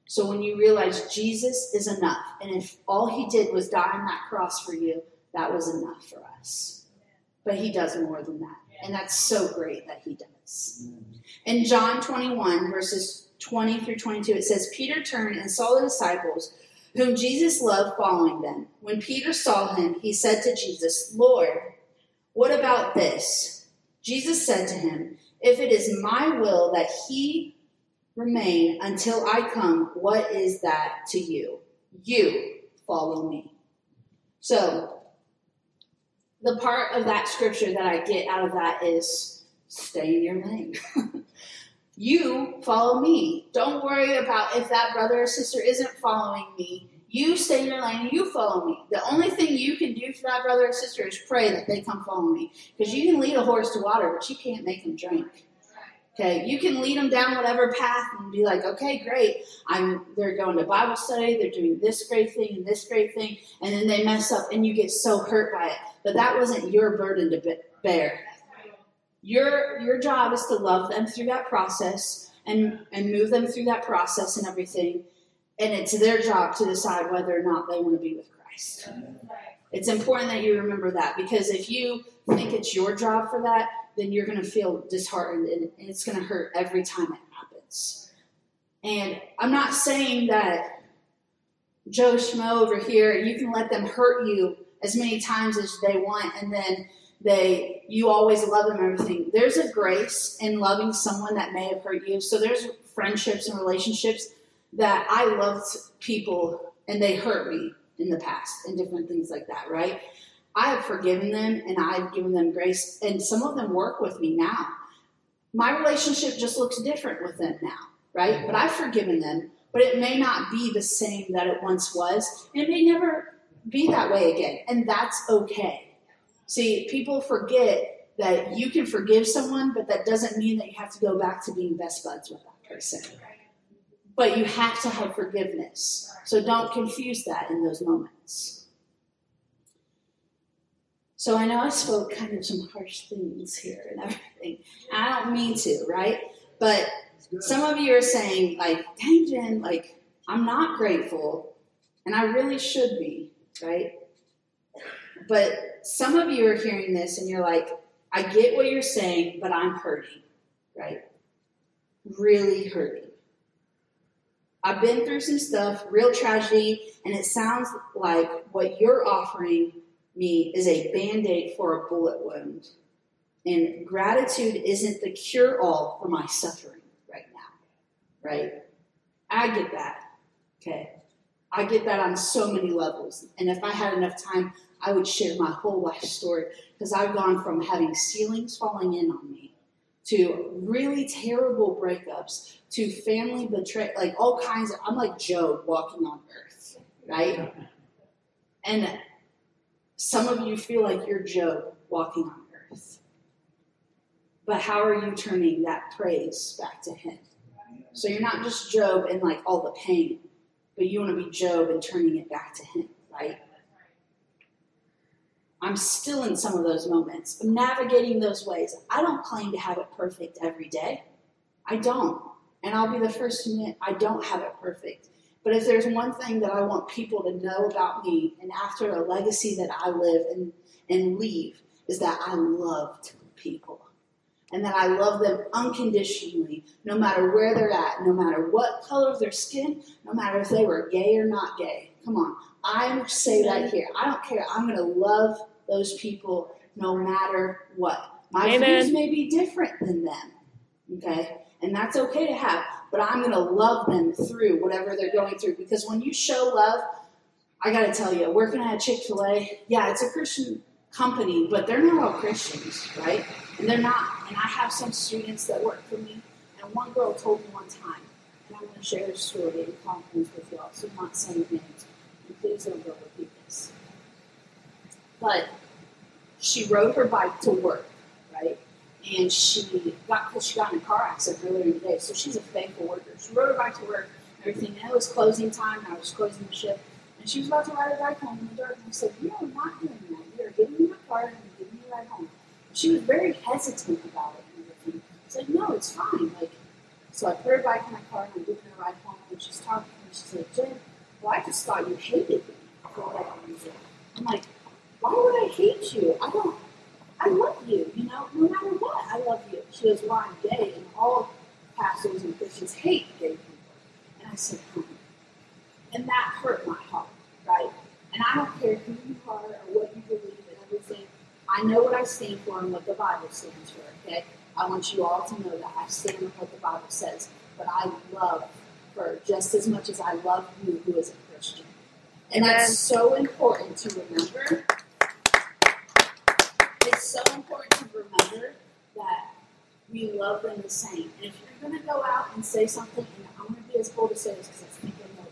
So when you realize Jesus is enough, and if all he did was die on that cross for you, that was enough for us. But he does more than that. And that's so great that he does. In John 21, verses 20 through 22, it says, Peter turned and saw the disciples whom Jesus loved following them. When Peter saw him, he said to Jesus, Lord, what about this? Jesus said to him, If it is my will that he remain until I come, what is that to you? You follow me. So, the part of that scripture that I get out of that is stay in your lane. you follow me. Don't worry about if that brother or sister isn't following me. You stay in your lane and you follow me. The only thing you can do for that brother or sister is pray that they come follow me. Because you can lead a horse to water, but you can't make them drink. Okay, you can lead them down whatever path and be like, okay, great. I'm they're going to Bible study, they're doing this great thing and this great thing, and then they mess up and you get so hurt by it. But that wasn't your burden to bear. Your your job is to love them through that process and and move them through that process and everything. And it's their job to decide whether or not they want to be with Christ. It's important that you remember that because if you think it's your job for that, then you're going to feel disheartened and it's going to hurt every time it happens. And I'm not saying that Joe Schmo over here, you can let them hurt you as many times as they want and then they you always love them everything. There's a grace in loving someone that may have hurt you. So there's friendships and relationships that I loved people and they hurt me in the past and different things like that, right? I have forgiven them and I've given them grace, and some of them work with me now. My relationship just looks different with them now, right? But I've forgiven them, but it may not be the same that it once was. And it may never be that way again, and that's okay. See, people forget that you can forgive someone, but that doesn't mean that you have to go back to being best buds with that person. But you have to have forgiveness. So don't confuse that in those moments. So I know I spoke kind of some harsh things here and everything. I don't mean to, right? But some of you are saying, like, dang, Jen, like, I'm not grateful, and I really should be. right? But some of you are hearing this and you're like, I get what you're saying, but I'm hurting, right? Really hurting. I've been through some stuff, real tragedy, and it sounds like what you're offering me is a band aid for a bullet wound. And gratitude isn't the cure all for my suffering right now, right? I get that, okay? I get that on so many levels. And if I had enough time, I would share my whole life story because I've gone from having ceilings falling in on me to really terrible breakups to family betrayal, like all kinds of. I'm like Job walking on earth, right? And some of you feel like you're Job walking on earth. But how are you turning that praise back to Him? So you're not just Job and like all the pain, but you want to be Job and turning it back to Him, right? I'm still in some of those moments. I'm navigating those ways. I don't claim to have it perfect every day. I don't. And I'll be the first to admit I don't have it perfect. But if there's one thing that I want people to know about me and after a legacy that I live and, and leave, is that I loved people. And that I love them unconditionally, no matter where they're at, no matter what color of their skin, no matter if they were gay or not gay. Come on. I say right here. I don't care. I'm going to love those people no matter what. My Amen. views may be different than them. Okay? And that's okay to have. But I'm going to love them through whatever they're going through. Because when you show love, I got to tell you, working at Chick fil A, yeah, it's a Christian company, but they're not all Christians, right? And they're not. And I have some students that work for me. And one girl told me one time, and I'm going to share this story in confidence with y'all, so I'm not saying names. And please don't go repeat this. But she rode her bike to work, right? And she got because she got in a car accident earlier in the day, so she's a faithful worker. She rode her bike to work, everything. And it was closing time, and I was closing the shift. And she was about to ride her bike home in the dark, and I said, "You are not doing that. You are giving in my car and you're giving me a ride home." She was very hesitant about it and everything. I said, "No, it's fine." Like, so I put her bike in my car and I'm giving her a ride home, and she's talking to me. She said, "Jen, well, I just thought you hated me for whatever reason." I'm like, why would I hate you? I don't. I love you. You know, no matter what, I love you. She goes, well, I'm gay, and all pastors and Christians hate gay people. And I said, hmm. And that hurt my heart, right? And I don't care who you are or what you believe and everything. I know what I stand for and what the Bible stands for. Okay. I want you all to know that I stand on what the Bible says. But I love her just as much as I love you, who is a Christian. And Amen. that's so important to remember. It's so important to remember that we love them the same. And if you're going to go out and say something, and I'm going to be as bold to say this because I think I know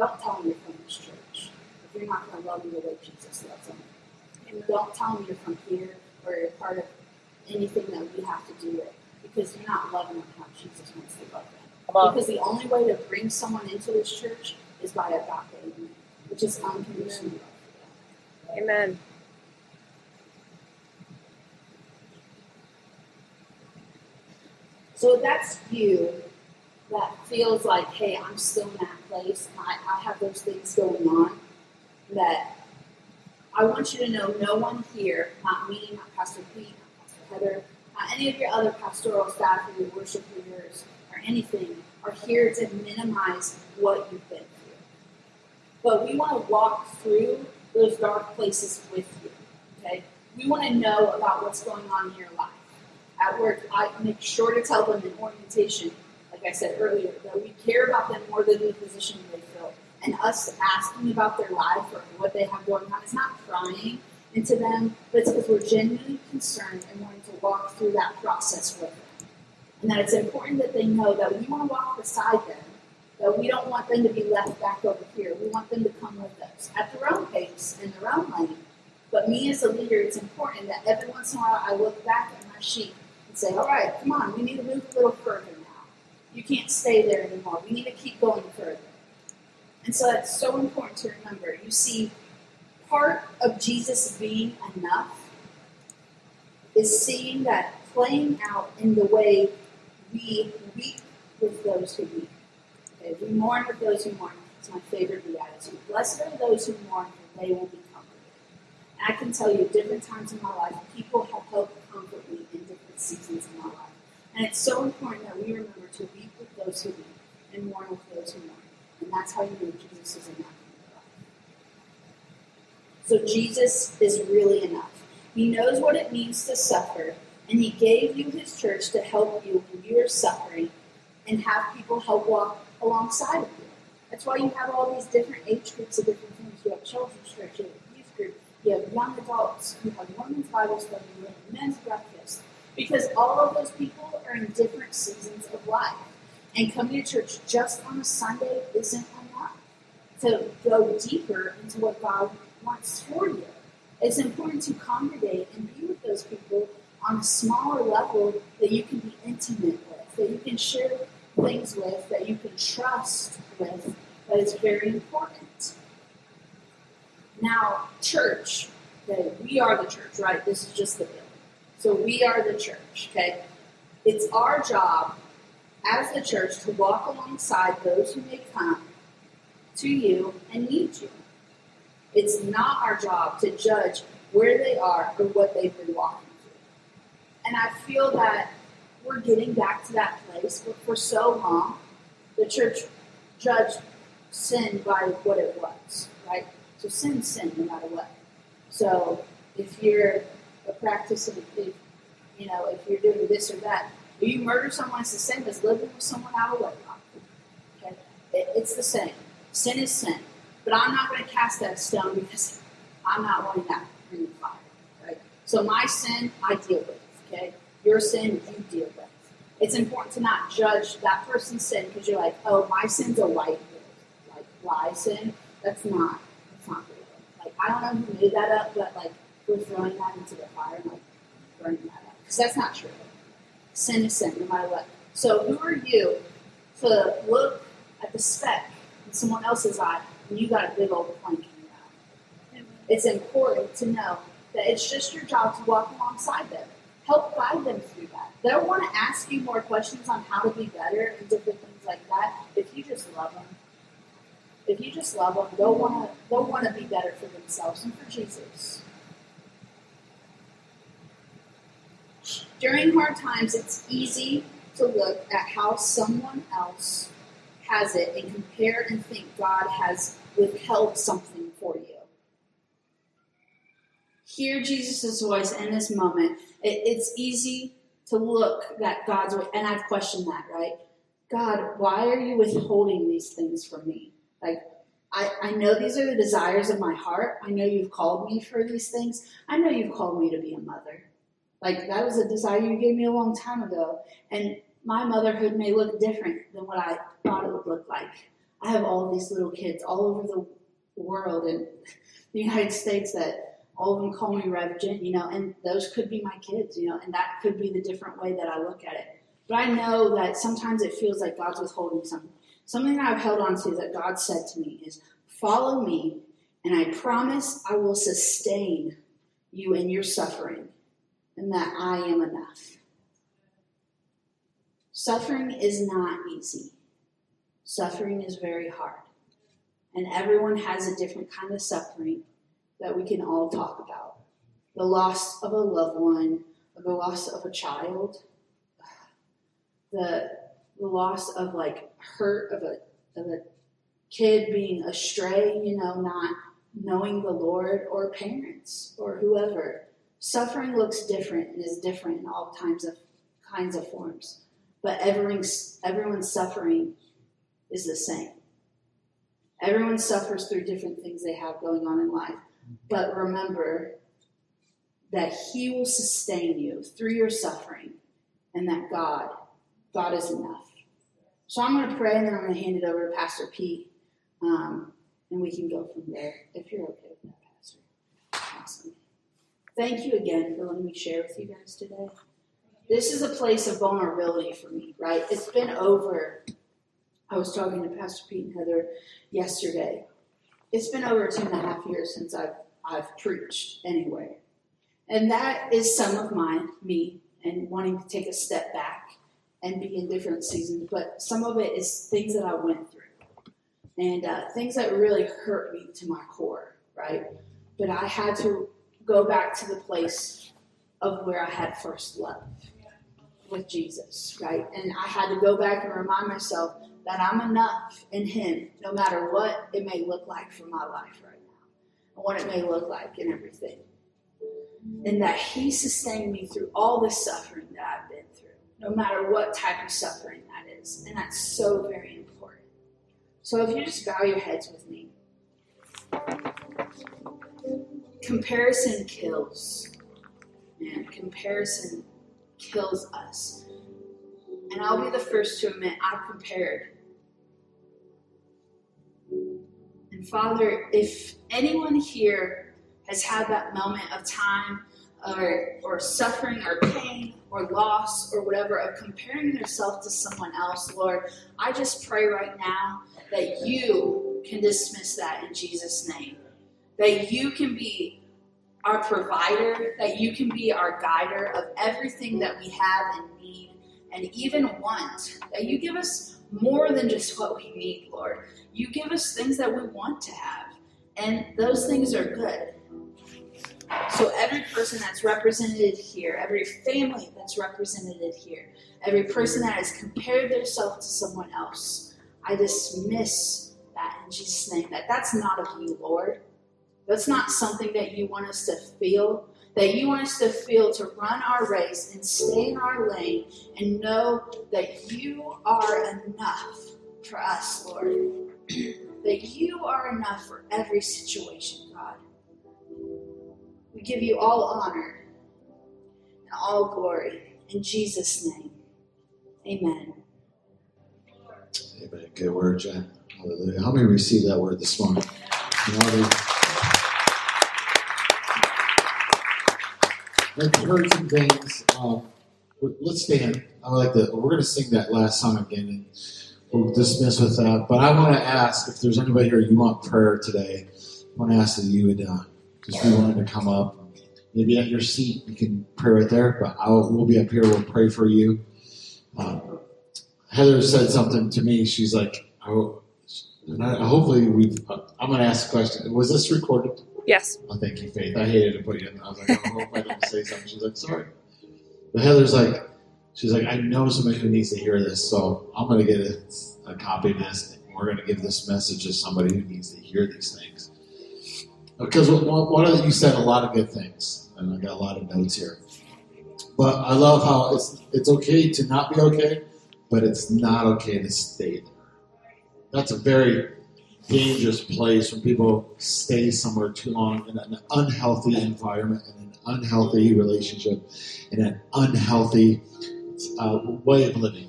don't tell them you're from this church. If you're not going to love them the way Jesus loves them. And don't tell them you're from here or you're part of anything that we have to do it because you're not loving them how Jesus wants to love them. Come on. Because the only way to bring someone into this church is by agape, which is unconditional love for them. Amen. So if that's you that feels like, hey, I'm still in that place, and I, I have those things going on, that I want you to know no one here, not me, not Pastor Pete, not Pastor Heather, not any of your other pastoral staff or your worship leaders anything, are here to minimize what you've been through. But we want to walk through those dark places with you. Okay? We want to know about what's going on in your life. At work, I make sure to tell them in orientation, like I said earlier, that we care about them more than the position they fill. And us asking about their life or what they have going on is not prying into them, but it's because we're genuinely concerned and wanting to walk through that process with them. And that it's important that they know that we want to walk beside them, that we don't want them to be left back over here. We want them to come with us at their own pace and their own lane. But me as a leader, it's important that every once in a while I look back at my sheep and say, all right, come on, we need to move a little further now. You can't stay there anymore. We need to keep going further. And so that's so important to remember. You see, part of Jesus being enough is seeing that playing out in the way we weep with those who weep. Okay, we mourn with those who mourn. It's my favorite beatitude. Blessed are those who mourn, for they will be comforted. And I can tell you, different times in my life, people have helped comfort me in different seasons in my life. And it's so important that we remember to weep with those who weep and mourn with those who mourn. And that's how you know Jesus is enough. So Jesus is really enough. He knows what it means to suffer, and He gave you His church to help you when you are suffering and have people help walk alongside of you. That's why you have all these different age groups of different things. You have children's church, you have youth group, you have young adults, you have women's Bible study, you have men's breakfast. Because all of those people are in different seasons of life. And coming to church just on a Sunday isn't enough to go deeper into what God wants for you. It's important to congregate and be with those people on a smaller level that you can be intimate with, that you can share things with, that you can trust with, that is very important. Now, church, okay, we are the church, right? This is just the building. So we are the church, okay? It's our job as the church to walk alongside those who may come to you and need you. It's not our job to judge where they are or what they've been walking. And I feel that we're getting back to that place, but for so long, the church judged sin by what it was, right? So sin, sin, no matter what. So if you're a practicing, if, you know, if you're doing this or that, if you murder someone, it's the same as living with someone out of wedlock. Okay, it, it's the same. Sin is sin. But I'm not going to cast that stone because I'm not wanting that in the fire. Right? So my sin, I deal with. Okay? Your sin, you deal with. It's important to not judge that person's sin because you're like, oh, my sin's a white like lie sin. That's not. That's not real. Like I don't know who made that up, but like we're throwing that into the fire and like burning that up because that's not true. Sin is sin, no matter what. So who are you to look at the speck in someone else's eye and you got a big old plank in your eye? It's important to know that it's just your job to walk alongside them, help guide them through that. They'll want to ask you more questions on how to be better and different things like that. If you just love them, if you just love them, they'll want to they'll want to be better for themselves and for Jesus. During hard times, it's easy to look at how someone else has it and compare and think God has withheld something for you. Hear Jesus' voice in this moment. It, it's easy to look at God's way, and I've questioned that, right? God, why are you withholding these things from me? Like, I, I know these are the desires of my heart. I know you've called me for these things. I know you've called me to be a mother. Like, that was a desire you gave me a long time ago. And my motherhood may look different than what I thought it would look like. I have all these little kids all over the world and the United States that all of them call me Rev Jen, you know, and those could be my kids, you know, and that could be the different way that I look at it. But I know that sometimes it feels like God's withholding something. Something that I've held on to that God said to me is, Follow me, and I promise I will sustain you in your suffering, and that I am enough. Suffering is not easy. Suffering is very hard. And everyone has a different kind of suffering that we can all talk about. The loss of a loved one, the loss of a child, the, the loss of like hurt of a, of a kid being astray, you know, not knowing the Lord, or parents, or whoever. Suffering looks different and is different in all kinds of kinds of forms but everyone's, everyone's suffering is the same. Everyone suffers through different things they have going on in life. But remember that He will sustain you through your suffering and that God, God is enough. So I'm going to pray and then I'm going to hand it over to Pastor Pete um, and we can go from there if you're okay with that, Pastor. Awesome. Thank you again for letting me share with you guys today this is a place of vulnerability for me, right? It's been over. I was talking to Pastor Pete and Heather yesterday. It's been over two and a half years since I've I've preached anyway, and that is some of my me and wanting to take a step back and be in different seasons. But some of it is things that I went through, and uh, things that really hurt me to my core, right? But I had to go back to the place of where I had first love with Jesus, right? And I had to go back and remind myself that I'm enough in Him, no matter what it may look like for my life right now, and what it may look like in everything. And that He sustained me through all the suffering that I've been through, no matter what type of suffering that is. And that's so very important. So if you just bow your heads with me. Comparison kills. Man, comparison kills us. And I'll be the first to admit I've compared. And Father, if anyone here has had that moment of time or, or suffering or pain or loss or whatever of comparing themselves to someone else, Lord, I just pray right now that you can dismiss that in Jesus' name. That you can be our provider, that you can be our guider of everything that we have and need and even want. That you give us more than just what we need, Lord. You give us things that we want to have, and those things are good. So, every person that's represented here, every family that's represented here, every person that has compared themselves to someone else, I dismiss that in Jesus' name. That that's not of you, Lord. That's not something that you want us to feel. That you want us to feel to run our race and stay in our lane and know that you are enough for us, Lord. That you are enough for every situation, God. We give you all honor and all glory. In Jesus' name, amen. Amen. Good word, Jen. Hallelujah. How many received that word this morning? I've heard some things. Um, let's stand. I like that. We're going to sing that last song again, we'll dismiss with that. But I want to ask if there's anybody here you want prayer today. I want to ask that you would uh, just be willing to come up. Maybe at your seat you can pray right there, but I'll, we'll be up here. We'll pray for you. Um, Heather said something to me. She's like, oh, I, hopefully we've. I'm going to ask a question. Was this recorded? Yes. Oh, thank you, Faith. I hated to put you in. I was like, I hope I don't say something. She's like, sorry. But Heather's like, she's like, I know somebody who needs to hear this, so I'm going to get a, a copy of this, and we're going to give this message to somebody who needs to hear these things. Because one of you said a lot of good things, and I got a lot of notes here. But I love how it's it's okay to not be okay, but it's not okay to stay there. That's a very dangerous place when people stay somewhere too long in an unhealthy environment, in an unhealthy relationship, in an unhealthy uh, way of living.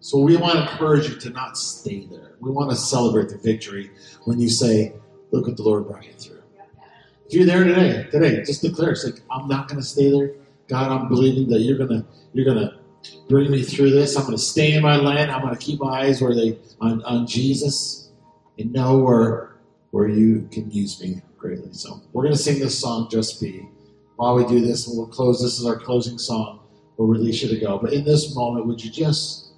So we want to encourage you to not stay there. We want to celebrate the victory when you say, "Look what the Lord brought you through." If you're there today, today, just declare, it's like, I'm not going to stay there. God, I'm believing that you're gonna, you're gonna." Bring me through this. I'm going to stay in my land. I'm going to keep my eyes where they on, on Jesus and know where where you can use me greatly. So we're going to sing this song, Just Be. While we do this, and we'll close. This is our closing song. We'll release you to go. But in this moment, would you just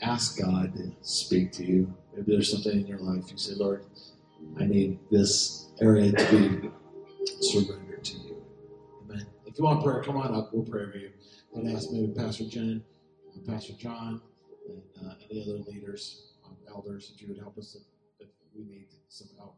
ask God to speak to you? Maybe there's something in your life you say, Lord, I need this area to be surrendered to you. Amen. If you want prayer, come on up. We'll pray for you. And ask maybe Pastor Jen, Pastor John, and uh, any other leaders, um, elders, if you would help us if, if we need some help.